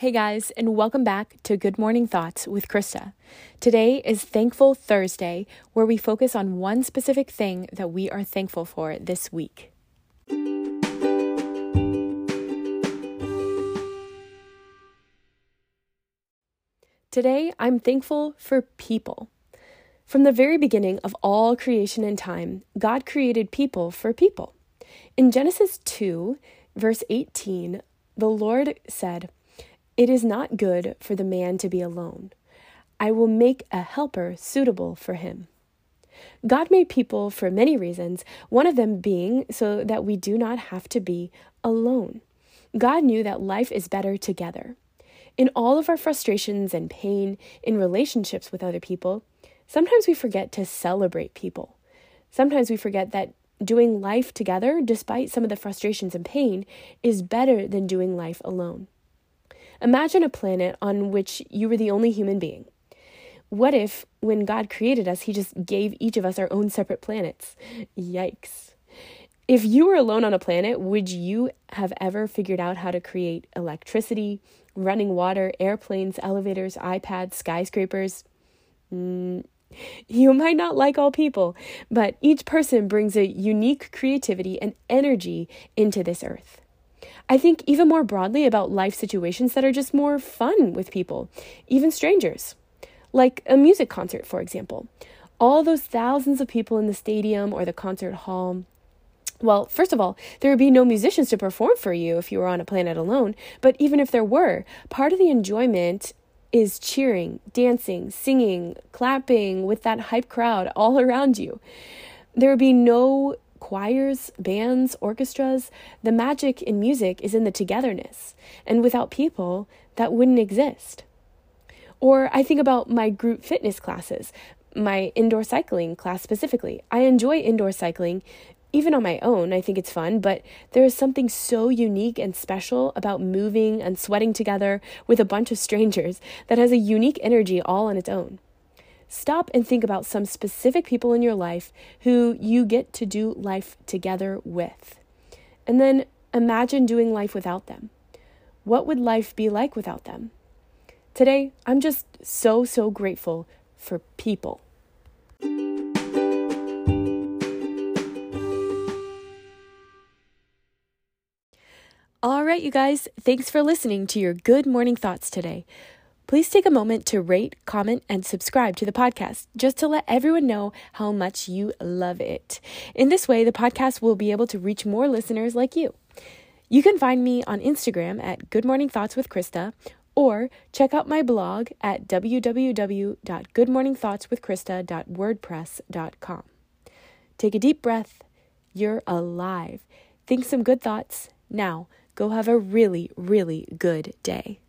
Hey guys, and welcome back to Good Morning Thoughts with Krista. Today is Thankful Thursday, where we focus on one specific thing that we are thankful for this week. Today, I'm thankful for people. From the very beginning of all creation and time, God created people for people. In Genesis 2, verse 18, the Lord said, it is not good for the man to be alone. I will make a helper suitable for him. God made people for many reasons, one of them being so that we do not have to be alone. God knew that life is better together. In all of our frustrations and pain in relationships with other people, sometimes we forget to celebrate people. Sometimes we forget that doing life together, despite some of the frustrations and pain, is better than doing life alone. Imagine a planet on which you were the only human being. What if, when God created us, He just gave each of us our own separate planets? Yikes. If you were alone on a planet, would you have ever figured out how to create electricity, running water, airplanes, elevators, iPads, skyscrapers? Mm, you might not like all people, but each person brings a unique creativity and energy into this earth. I think even more broadly about life situations that are just more fun with people, even strangers. Like a music concert, for example. All those thousands of people in the stadium or the concert hall. Well, first of all, there would be no musicians to perform for you if you were on a planet alone, but even if there were, part of the enjoyment is cheering, dancing, singing, clapping with that hype crowd all around you. There would be no choirs, bands, orchestras, the magic in music is in the togetherness. And without people, that wouldn't exist. Or I think about my group fitness classes, my indoor cycling class specifically. I enjoy indoor cycling even on my own, I think it's fun, but there is something so unique and special about moving and sweating together with a bunch of strangers that has a unique energy all on its own. Stop and think about some specific people in your life who you get to do life together with. And then imagine doing life without them. What would life be like without them? Today, I'm just so, so grateful for people. All right, you guys, thanks for listening to your good morning thoughts today please take a moment to rate, comment, and subscribe to the podcast just to let everyone know how much you love it. In this way, the podcast will be able to reach more listeners like you. You can find me on Instagram at Good Morning Thoughts with Krista or check out my blog at www.goodmorningthoughtswithkrista.wordpress.com. Take a deep breath. You're alive. Think some good thoughts. Now, go have a really, really good day.